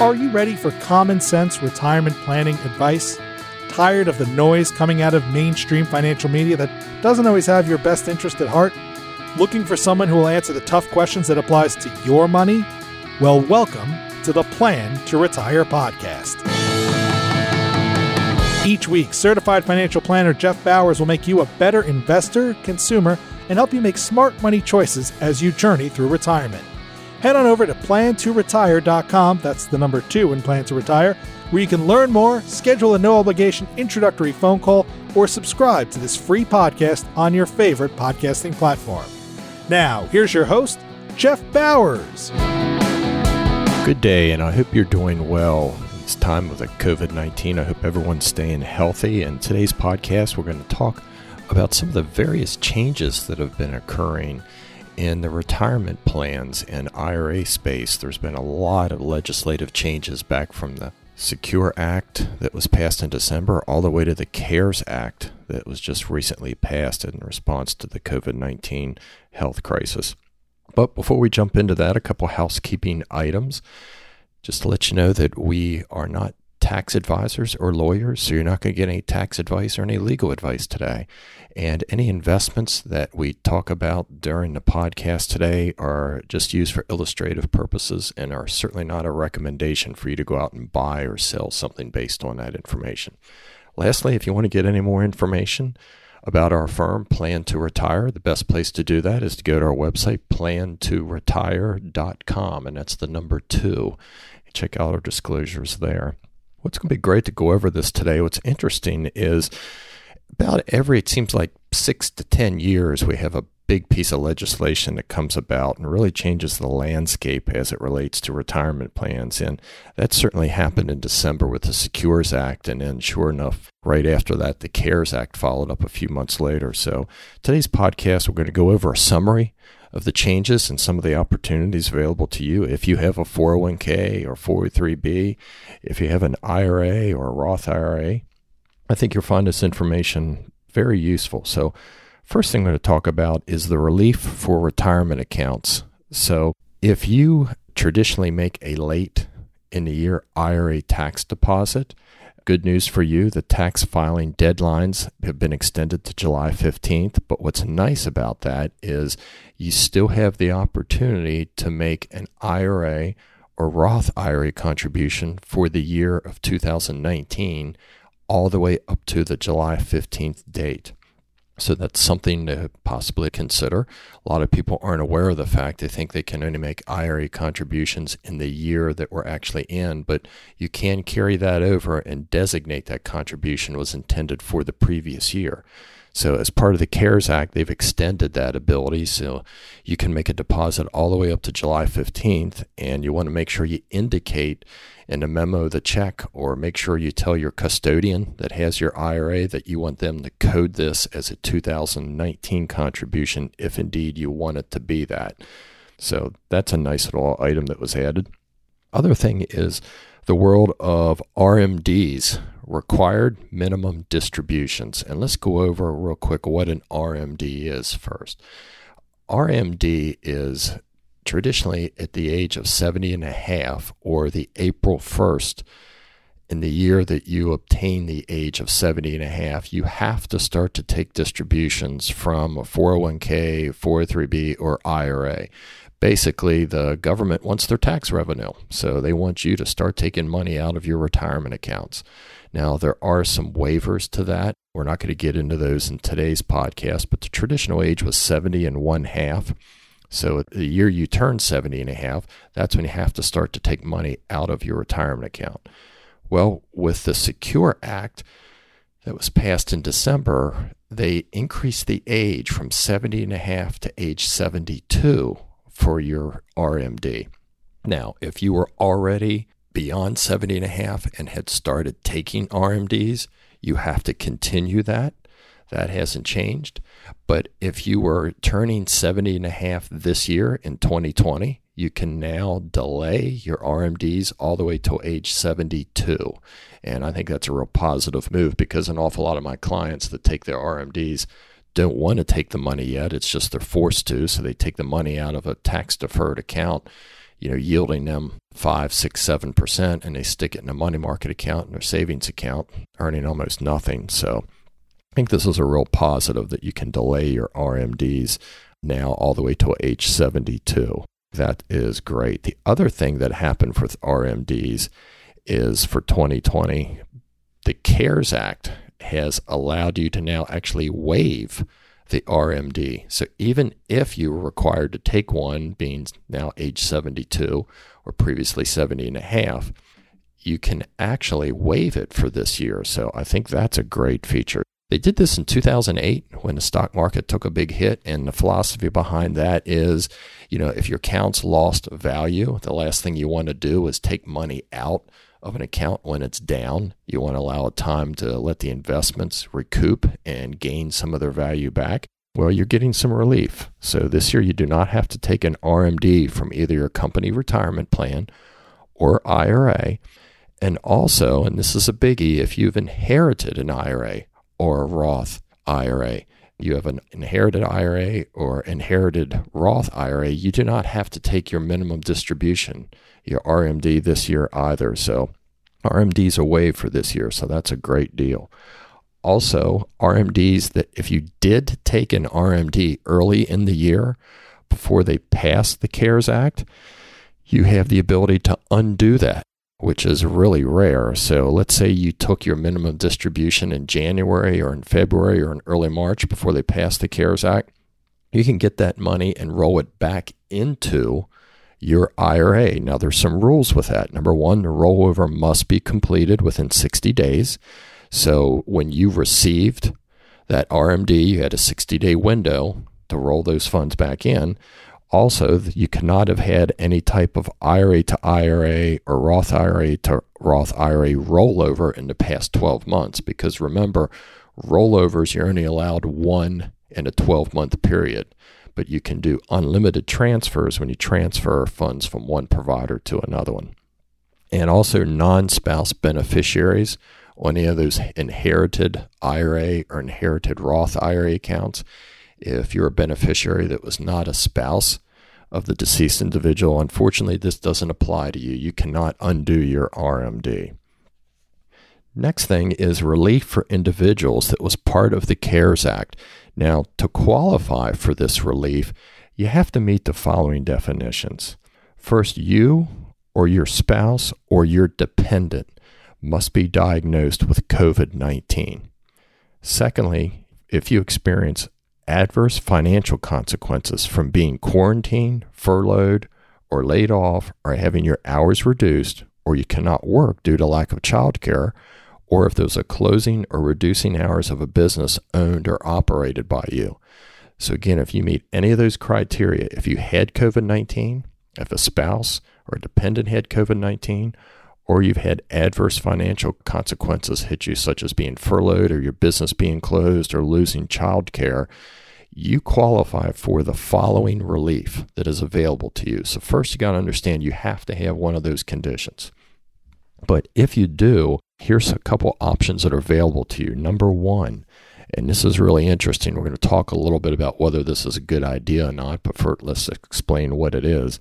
Are you ready for common sense retirement planning advice? Tired of the noise coming out of mainstream financial media that doesn't always have your best interest at heart? Looking for someone who will answer the tough questions that applies to your money? Well, welcome to the Plan to Retire podcast. Each week, certified financial planner Jeff Bowers will make you a better investor, consumer, and help you make smart money choices as you journey through retirement. Head on over to plan2retire.com, that's the number two in Plan to Retire, where you can learn more, schedule a no obligation introductory phone call, or subscribe to this free podcast on your favorite podcasting platform. Now, here's your host, Jeff Bowers. Good day, and I hope you're doing well. It's time of the COVID 19. I hope everyone's staying healthy. And today's podcast, we're going to talk about some of the various changes that have been occurring in the retirement plans and IRA space. There's been a lot of legislative changes back from the Secure Act that was passed in December all the way to the CARES Act that was just recently passed in response to the COVID 19 health crisis. But before we jump into that, a couple housekeeping items. Just to let you know that we are not tax advisors or lawyers, so you're not going to get any tax advice or any legal advice today. And any investments that we talk about during the podcast today are just used for illustrative purposes and are certainly not a recommendation for you to go out and buy or sell something based on that information. Lastly, if you want to get any more information, about our firm, Plan to Retire, the best place to do that is to go to our website, plan2retire.com, and that's the number two. Check out our disclosures there. What's going to be great to go over this today, what's interesting is about every, it seems like six to 10 years, we have a big piece of legislation that comes about and really changes the landscape as it relates to retirement plans. And that certainly happened in December with the Secures Act. And then, sure enough, right after that, the CARES Act followed up a few months later. So, today's podcast, we're going to go over a summary of the changes and some of the opportunities available to you if you have a 401k or 403b, if you have an IRA or a Roth IRA. I think you'll find this information very useful. So, First thing I'm going to talk about is the relief for retirement accounts. So, if you traditionally make a late in the year IRA tax deposit, good news for you the tax filing deadlines have been extended to July 15th. But what's nice about that is you still have the opportunity to make an IRA or Roth IRA contribution for the year of 2019 all the way up to the July 15th date. So that's something to possibly consider. A lot of people aren't aware of the fact they think they can only make IRA contributions in the year that we're actually in, but you can carry that over and designate that contribution was intended for the previous year. So, as part of the CARES Act, they've extended that ability. So, you can make a deposit all the way up to July 15th, and you want to make sure you indicate in a memo the check or make sure you tell your custodian that has your IRA that you want them to code this as a 2019 contribution if indeed you want it to be that. So, that's a nice little item that was added. Other thing is the world of RMDs, required minimum distributions. And let's go over real quick what an RMD is first. RMD is traditionally at the age of 70 and a half or the April 1st in the year that you obtain the age of 70 and a half, you have to start to take distributions from a 401k, 403b, or IRA. Basically, the government wants their tax revenue, so they want you to start taking money out of your retirement accounts. Now, there are some waivers to that. We're not going to get into those in today's podcast, but the traditional age was 70 and one half. So the year you turn 70 and a half, that's when you have to start to take money out of your retirement account. Well, with the Secure Act that was passed in December, they increased the age from 70 and a half to age 72 for your RMD. Now, if you were already beyond 70 and a half and had started taking RMDs, you have to continue that. That hasn't changed. But if you were turning 70 and a half this year in 2020, you can now delay your RMDs all the way till age 72. And I think that's a real positive move because an awful lot of my clients that take their RMDs don't want to take the money yet. It's just they're forced to. So they take the money out of a tax deferred account you know, yielding them five, six, seven percent, and they stick it in a money market account and savings account, earning almost nothing. So I think this is a real positive that you can delay your RMDs now all the way to age 72. That is great. The other thing that happened with RMDs is for 2020, the CARES Act has allowed you to now actually waive the RMD. So even if you were required to take one, being now age 72 or previously 70 and a half, you can actually waive it for this year. So I think that's a great feature. They did this in 2008 when the stock market took a big hit. And the philosophy behind that is, you know, if your account's lost value, the last thing you want to do is take money out of an account when it's down. You want to allow time to let the investments recoup and gain some of their value back. Well, you're getting some relief. So this year, you do not have to take an RMD from either your company retirement plan or IRA. And also, and this is a biggie, if you've inherited an IRA or a Roth IRA, you have an inherited IRA or inherited Roth IRA, you do not have to take your minimum distribution, your RMD this year either. So RMDs waived for this year, so that's a great deal. Also, RMDs that if you did take an RMD early in the year before they passed the CARES Act, you have the ability to undo that which is really rare. So let's say you took your minimum distribution in January or in February or in early March before they passed the CARES Act. You can get that money and roll it back into your IRA. Now, there's some rules with that. Number one, the rollover must be completed within 60 days. So when you received that RMD, you had a 60 day window to roll those funds back in. Also, you cannot have had any type of IRA to IRA or Roth IRA to Roth IRA rollover in the past 12 months because remember, rollovers, you're only allowed one in a 12 month period, but you can do unlimited transfers when you transfer funds from one provider to another one. And also, non spouse beneficiaries on any of those inherited IRA or inherited Roth IRA accounts if you're a beneficiary that was not a spouse of the deceased individual, unfortunately, this doesn't apply to you. You cannot undo your RMD. Next thing is relief for individuals that was part of the CARES Act. Now, to qualify for this relief, you have to meet the following definitions. First, you or your spouse or your dependent must be diagnosed with COVID 19. Secondly, if you experience adverse financial consequences from being quarantined, furloughed, or laid off, or having your hours reduced, or you cannot work due to lack of childcare, or if there's a closing or reducing hours of a business owned or operated by you. So, again, if you meet any of those criteria, if you had COVID 19, if a spouse or a dependent had COVID 19, or you've had adverse financial consequences hit you, such as being furloughed or your business being closed or losing child care, you qualify for the following relief that is available to you. So, first, you got to understand you have to have one of those conditions. But if you do, here's a couple options that are available to you. Number one, and this is really interesting. We're going to talk a little bit about whether this is a good idea or not, but first, let's explain what it is.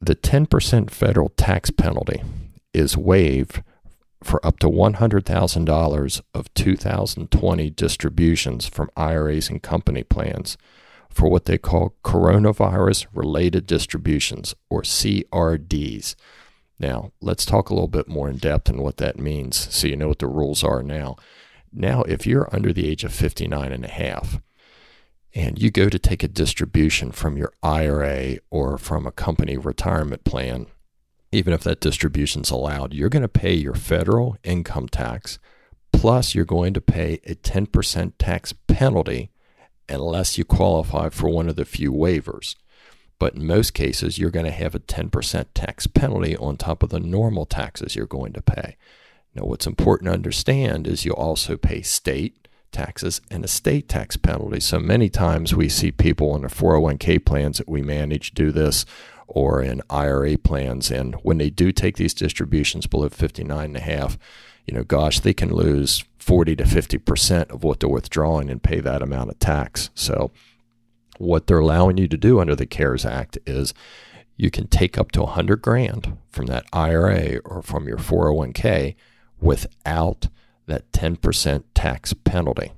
The 10% federal tax penalty is waived for up to $100,000 of 2020 distributions from IRAs and company plans for what they call coronavirus related distributions or CRDs. Now, let's talk a little bit more in depth on what that means so you know what the rules are now. Now, if you're under the age of 59 and a half and you go to take a distribution from your IRA or from a company retirement plan even if that distribution is allowed, you're going to pay your federal income tax, plus you're going to pay a 10% tax penalty unless you qualify for one of the few waivers. But in most cases, you're going to have a 10% tax penalty on top of the normal taxes you're going to pay. Now, what's important to understand is you'll also pay state taxes and a state tax penalty. So many times we see people in their 401k plans that we manage do this or in IRA plans. And when they do take these distributions below 59 and a half, you know, gosh, they can lose 40 to 50% of what they're withdrawing and pay that amount of tax. So what they're allowing you to do under the CARES Act is you can take up to 100 grand from that IRA or from your 401k without that 10% tax penalty.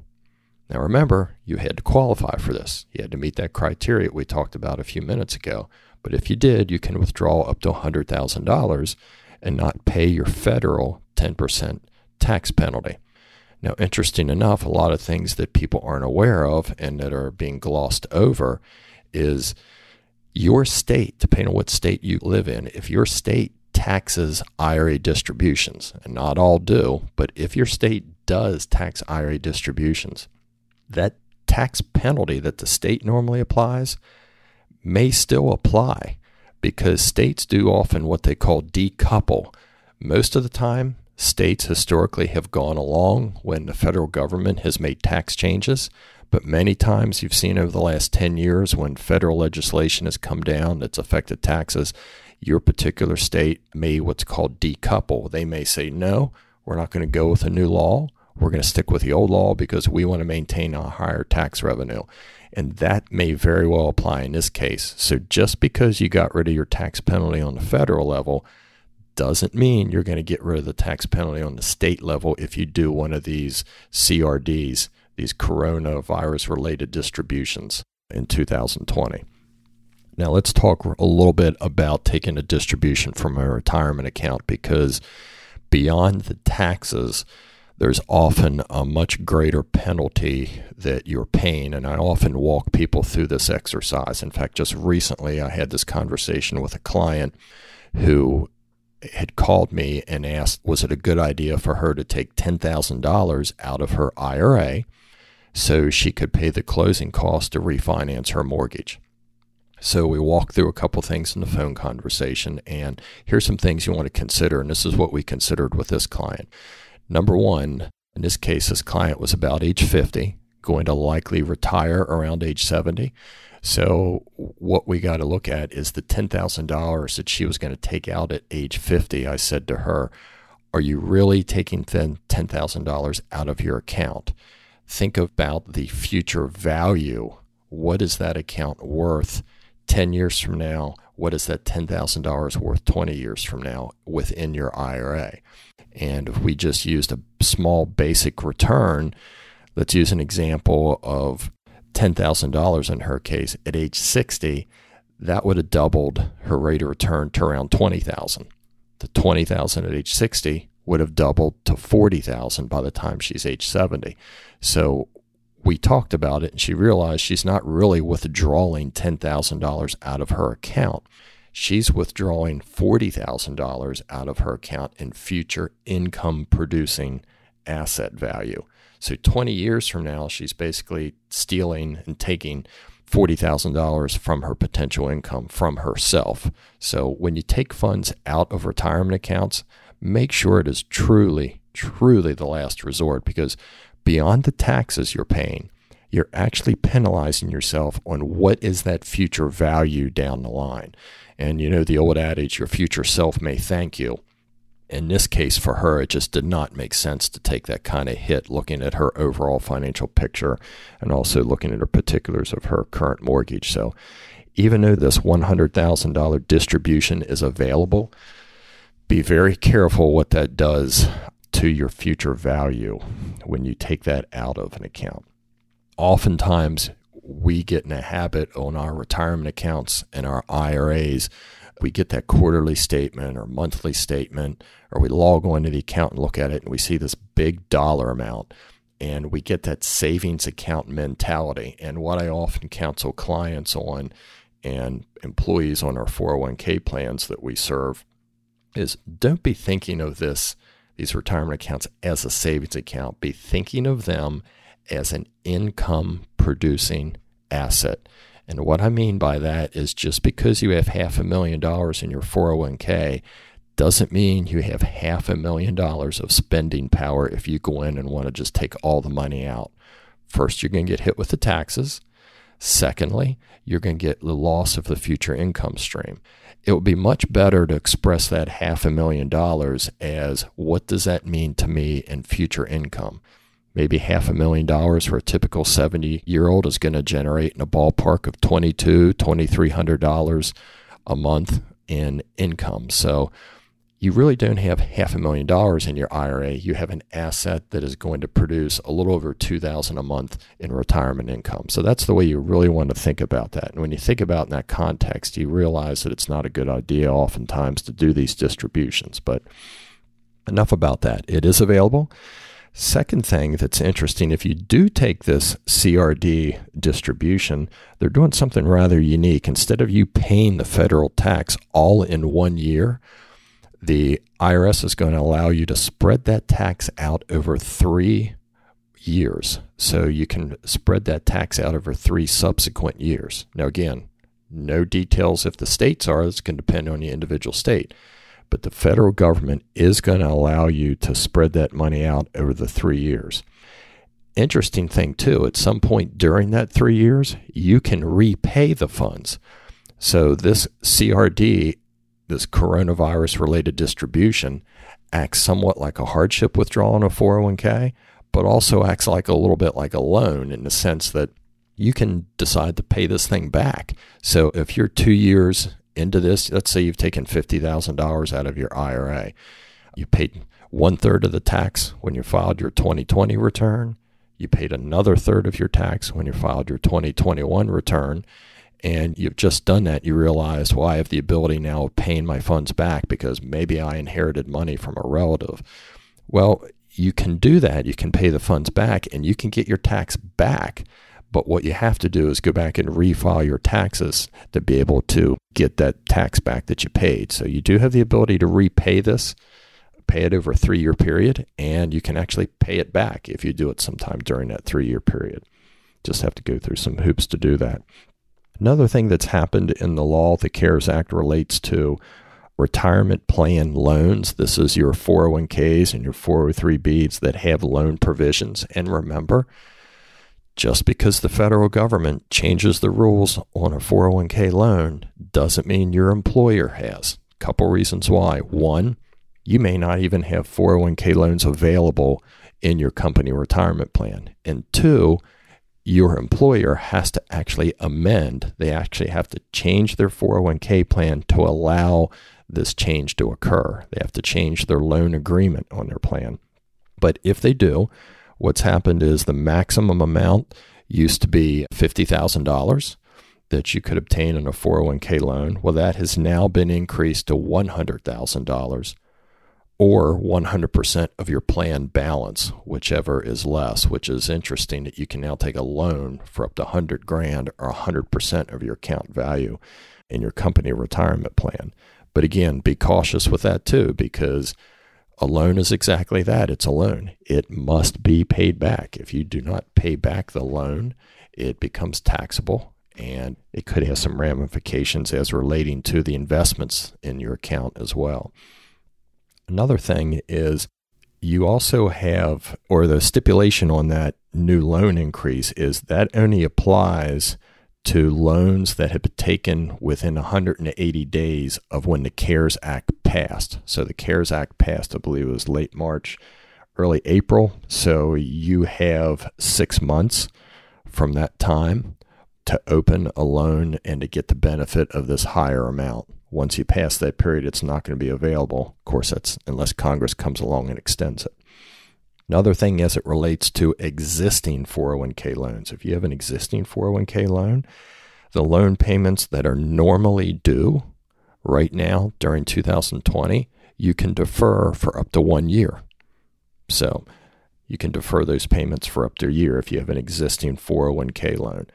Now remember, you had to qualify for this. You had to meet that criteria we talked about a few minutes ago. But if you did, you can withdraw up to $100,000 and not pay your federal 10% tax penalty. Now, interesting enough, a lot of things that people aren't aware of and that are being glossed over is your state, depending on what state you live in, if your state taxes IRA distributions, and not all do, but if your state does tax IRA distributions, that tax penalty that the state normally applies may still apply because states do often what they call decouple. Most of the time, states historically have gone along when the federal government has made tax changes. But many times you've seen over the last 10 years when federal legislation has come down that's affected taxes, your particular state may what's called decouple. They may say, no, we're not going to go with a new law. We're going to stick with the old law because we want to maintain a higher tax revenue. And that may very well apply in this case. So just because you got rid of your tax penalty on the federal level doesn't mean you're going to get rid of the tax penalty on the state level if you do one of these CRDs, these coronavirus related distributions in 2020. Now, let's talk a little bit about taking a distribution from a retirement account because beyond the taxes, there's often a much greater penalty that you're paying. And I often walk people through this exercise. In fact, just recently, I had this conversation with a client who had called me and asked, was it a good idea for her to take $10,000 out of her IRA so she could pay the closing cost to refinance her mortgage? So we walked through a couple things in the phone conversation, and here's some things you want to consider. And this is what we considered with this client. Number one, in this case, this client was about age 50, going to likely retire around age 70. So, what we got to look at is the $10,000 that she was going to take out at age 50. I said to her, Are you really taking $10,000 out of your account? Think about the future value. What is that account worth 10 years from now? What is that $10,000 worth 20 years from now within your IRA? And if we just used a small basic return, let's use an example of $10,000 in her case at age 60, that would have doubled her rate of return to around 20,000. The 20,000 at age 60 would have doubled to 40,000 by the time she's age 70. So we talked about it and she realized she's not really withdrawing $10,000 out of her account she's withdrawing $40,000 out of her account in future income producing asset value. So 20 years from now, she's basically stealing and taking $40,000 from her potential income from herself. So when you take funds out of retirement accounts, make sure it is truly, truly the last resort because beyond the taxes you're paying, you're actually penalizing yourself on what is that future value down the line. And you know, the old adage, your future self may thank you. In this case, for her, it just did not make sense to take that kind of hit looking at her overall financial picture and also looking at her particulars of her current mortgage. So, even though this $100,000 distribution is available, be very careful what that does to your future value when you take that out of an account. Oftentimes, we get in a habit on our retirement accounts and our IRAs. We get that quarterly statement or monthly statement, or we log on to the account and look at it, and we see this big dollar amount, and we get that savings account mentality. And what I often counsel clients on and employees on our 401k plans that we serve is don't be thinking of this these retirement accounts as a savings account. Be thinking of them as an income producing asset. And what I mean by that is just because you have half a million dollars in your 401k doesn't mean you have half a million dollars of spending power if you go in and want to just take all the money out. First, you're going to get hit with the taxes. Secondly, you're going to get the loss of the future income stream. It would be much better to express that half a million dollars as what does that mean to me in future income? Maybe half a million dollars for a typical 70 year old is going to generate in a ballpark of 22 $2,300 a month in income. So you really don't have half a million dollars in your IRA. You have an asset that is going to produce a little over 2000 a month in retirement income. So that's the way you really want to think about that. And when you think about in that context, you realize that it's not a good idea oftentimes to do these distributions. But enough about that. It is available. Second thing that's interesting, if you do take this CRD distribution, they're doing something rather unique. Instead of you paying the federal tax all in one year, the IRS is going to allow you to spread that tax out over three years. So you can spread that tax out over three subsequent years. Now, again, no details if the states are, it's going to depend on the individual state. But the federal government is going to allow you to spread that money out over the three years. Interesting thing, too, at some point during that three years, you can repay the funds. So this CRD this coronavirus related distribution acts somewhat like a hardship withdrawal in a 401k, but also acts like a little bit like a loan in the sense that you can decide to pay this thing back. So if you're two years into this, let's say you've taken $50,000 out of your IRA, you paid one third of the tax when you filed your 2020 return, you paid another third of your tax when you filed your 2021 return, and you've just done that, you realize, well, I have the ability now of paying my funds back because maybe I inherited money from a relative. Well, you can do that. You can pay the funds back and you can get your tax back. But what you have to do is go back and refile your taxes to be able to get that tax back that you paid. So you do have the ability to repay this, pay it over a three year period, and you can actually pay it back if you do it sometime during that three year period. Just have to go through some hoops to do that. Another thing that's happened in the law, the CARES Act relates to retirement plan loans. This is your 401ks and your 403bs that have loan provisions. And remember, just because the federal government changes the rules on a 401k loan doesn't mean your employer has. Couple reasons why. One, you may not even have 401k loans available in your company retirement plan. And two, your employer has to actually amend. They actually have to change their 401k plan to allow this change to occur. They have to change their loan agreement on their plan. But if they do, what's happened is the maximum amount used to be $50,000 that you could obtain on a 401k loan. Well, that has now been increased to $100,000 or 100% of your plan balance, whichever is less, which is interesting that you can now take a loan for up to 100 grand or 100% of your account value in your company retirement plan. But again, be cautious with that too, because a loan is exactly that it's a loan. It must be paid back. If you do not pay back the loan, it becomes taxable and it could have some ramifications as relating to the investments in your account as well. Another thing is you also have, or the stipulation on that new loan increase is that only applies to loans that had been taken within 180 days of when the CARES Act passed. So the CARES Act passed, I believe it was late March, early April. So you have six months from that time to open a loan and to get the benefit of this higher amount. Once you pass that period, it's not going to be available. Of course, that's unless Congress comes along and extends it. Another thing as it relates to existing 401k loans. If you have an existing 401k loan, the loan payments that are normally due right now during 2020, you can defer for up to one year. So you can defer those payments for up to a year if you have an existing 401k loan.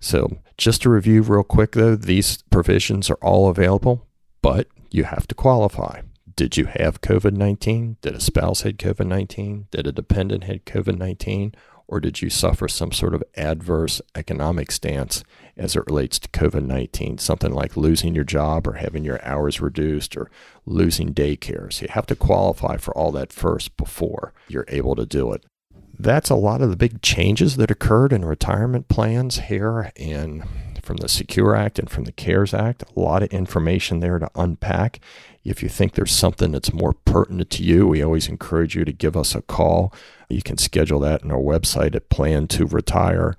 So, just to review real quick though, these provisions are all available, but you have to qualify. Did you have COVID 19? Did a spouse have COVID 19? Did a dependent have COVID 19? Or did you suffer some sort of adverse economic stance as it relates to COVID 19? Something like losing your job or having your hours reduced or losing daycare. So you have to qualify for all that first before you're able to do it that's a lot of the big changes that occurred in retirement plans here in from the Secure Act and from the CARES Act. A lot of information there to unpack. If you think there's something that's more pertinent to you, we always encourage you to give us a call. You can schedule that on our website at plan2retire.com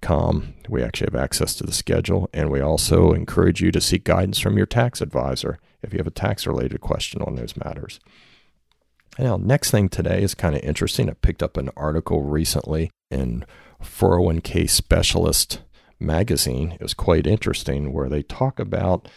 Com. We actually have access to the schedule, and we also encourage you to seek guidance from your tax advisor if you have a tax related question on those matters. Now, next thing today is kind of interesting. I picked up an article recently in 401k Specialist magazine. It was quite interesting where they talk about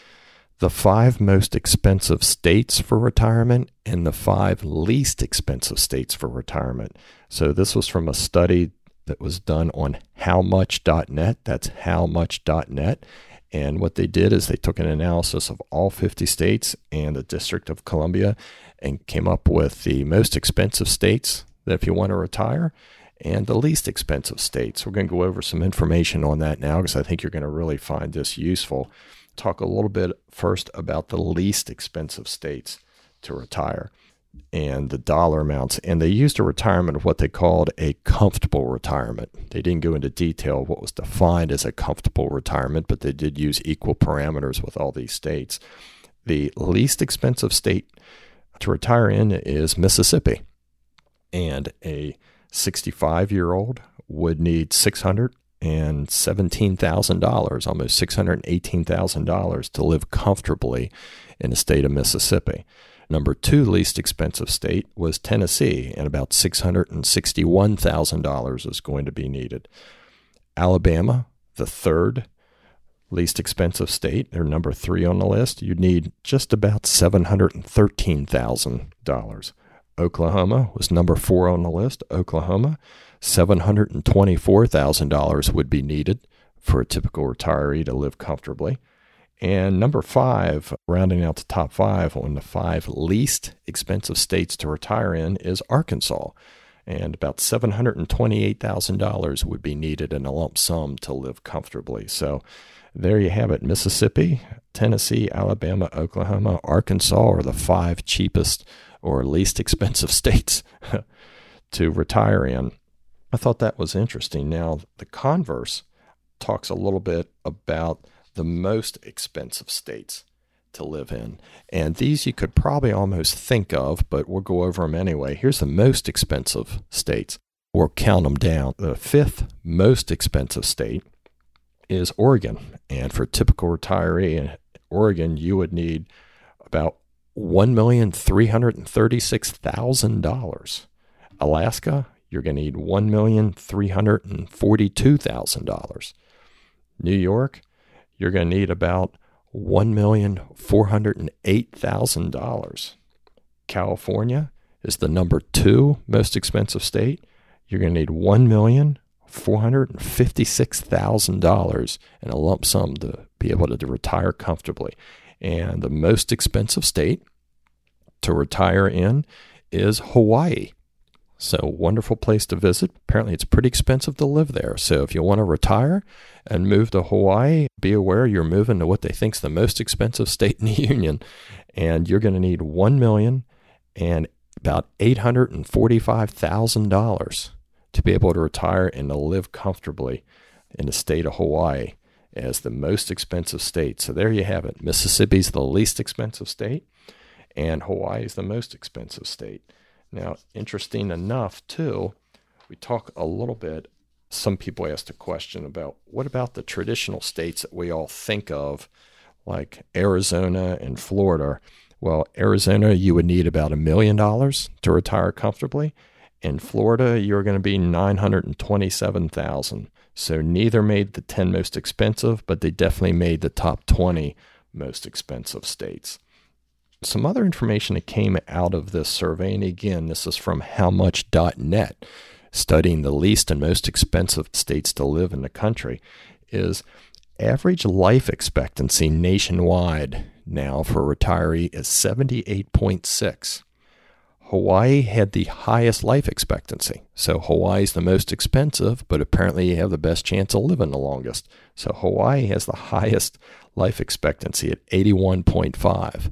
the five most expensive states for retirement and the five least expensive states for retirement. So, this was from a study that was done on howmuch.net. That's howmuch.net. And what they did is they took an analysis of all 50 states and the District of Columbia and came up with the most expensive states that if you want to retire and the least expensive states. We're going to go over some information on that now because I think you're going to really find this useful. Talk a little bit first about the least expensive states to retire and the dollar amounts. And they used a retirement of what they called a comfortable retirement. They didn't go into detail what was defined as a comfortable retirement, but they did use equal parameters with all these states. The least expensive state to retire in is Mississippi. And a 65 year old would need $617,000, almost $618,000 to live comfortably in the state of Mississippi. Number two least expensive state was Tennessee, and about $661,000 is going to be needed. Alabama, the third least expensive state, they're number three on the list. You'd need just about $713,000. Oklahoma was number four on the list. Oklahoma, $724,000 would be needed for a typical retiree to live comfortably. And number five, rounding out the top five on the five least expensive states to retire in, is Arkansas. And about $728,000 would be needed in a lump sum to live comfortably. So there you have it Mississippi, Tennessee, Alabama, Oklahoma, Arkansas are the five cheapest or least expensive states to retire in. I thought that was interesting. Now, the converse talks a little bit about the most expensive states to live in. And these you could probably almost think of, but we'll go over them anyway. Here's the most expensive states, or count them down. The fifth most expensive state is Oregon. And for a typical retiree in Oregon, you would need about $1,336,000. Alaska, you're going to need $1,342,000. New York, you're going to need about $1,408,000. California is the number two most expensive state. You're going to need $1,456,000 in a lump sum to be able to retire comfortably. And the most expensive state to retire in is Hawaii. So, wonderful place to visit. Apparently, it's pretty expensive to live there. So, if you want to retire and move to Hawaii, be aware you're moving to what they think's the most expensive state in the union, and you're going to need one million and about eight hundred and forty-five thousand dollars to be able to retire and to live comfortably in the state of Hawaii as the most expensive state. So there you have it. Mississippi's the least expensive state, and Hawaii is the most expensive state. Now, interesting enough, too, we talk a little bit. Some people asked a question about what about the traditional states that we all think of, like Arizona and Florida? Well, Arizona, you would need about a million dollars to retire comfortably. In Florida, you're going to be 927,000. So neither made the 10 most expensive, but they definitely made the top 20 most expensive states some other information that came out of this survey, and again, this is from howmuch.net, studying the least and most expensive states to live in the country, is average life expectancy nationwide now for retiree is 78.6. Hawaii had the highest life expectancy. So Hawaii's the most expensive, but apparently you have the best chance of living the longest. So Hawaii has the highest life expectancy at 81.5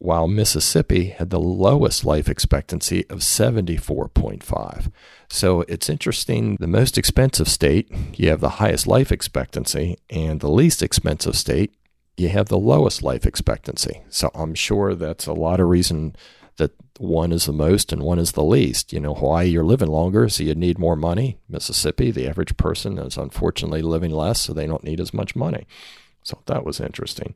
while Mississippi had the lowest life expectancy of 74.5. So it's interesting. The most expensive state, you have the highest life expectancy, and the least expensive state, you have the lowest life expectancy. So I'm sure that's a lot of reason that one is the most and one is the least. You know, Hawaii, you're living longer, so you need more money. Mississippi, the average person is unfortunately living less, so they don't need as much money. So that was interesting.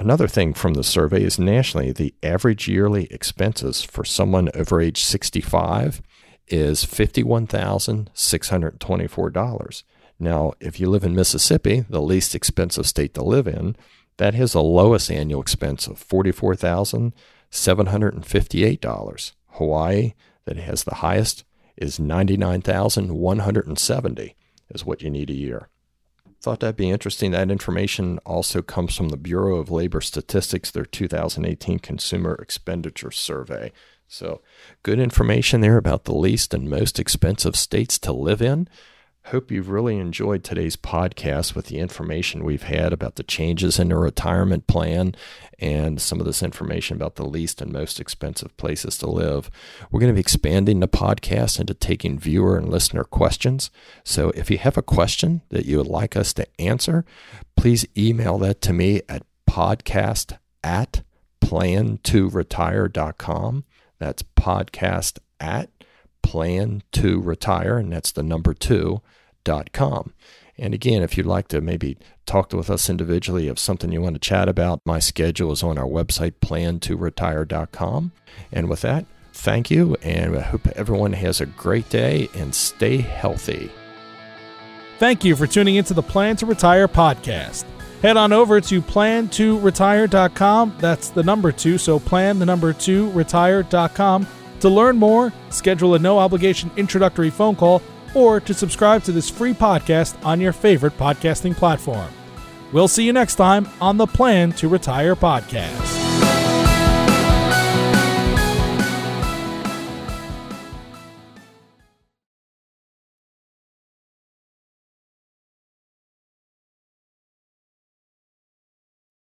Another thing from the survey is nationally, the average yearly expenses for someone over age 65 is $51,624. Now, if you live in Mississippi, the least expensive state to live in, that has the lowest annual expense of $44,758. Hawaii, that has the highest, is $99,170 is what you need a year. Thought that'd be interesting. That information also comes from the Bureau of Labor Statistics, their 2018 Consumer Expenditure Survey. So, good information there about the least and most expensive states to live in. Hope you've really enjoyed today's podcast with the information we've had about the changes in the retirement plan and some of this information about the least and most expensive places to live. We're going to be expanding the podcast into taking viewer and listener questions. So if you have a question that you would like us to answer, please email that to me at podcast at plan2retire.com. That's podcast at plan to retire, and that's the number two dot com. And again, if you'd like to maybe talk with us individually of something you want to chat about, my schedule is on our website, plan2retire.com. And with that, thank you, and I hope everyone has a great day and stay healthy. Thank you for tuning into the Plan to Retire podcast. Head on over to plan2retire.com. That's the number two, so plan the number two retire.com to learn more, schedule a no obligation introductory phone call or to subscribe to this free podcast on your favorite podcasting platform. We'll see you next time on the Plan to Retire podcast.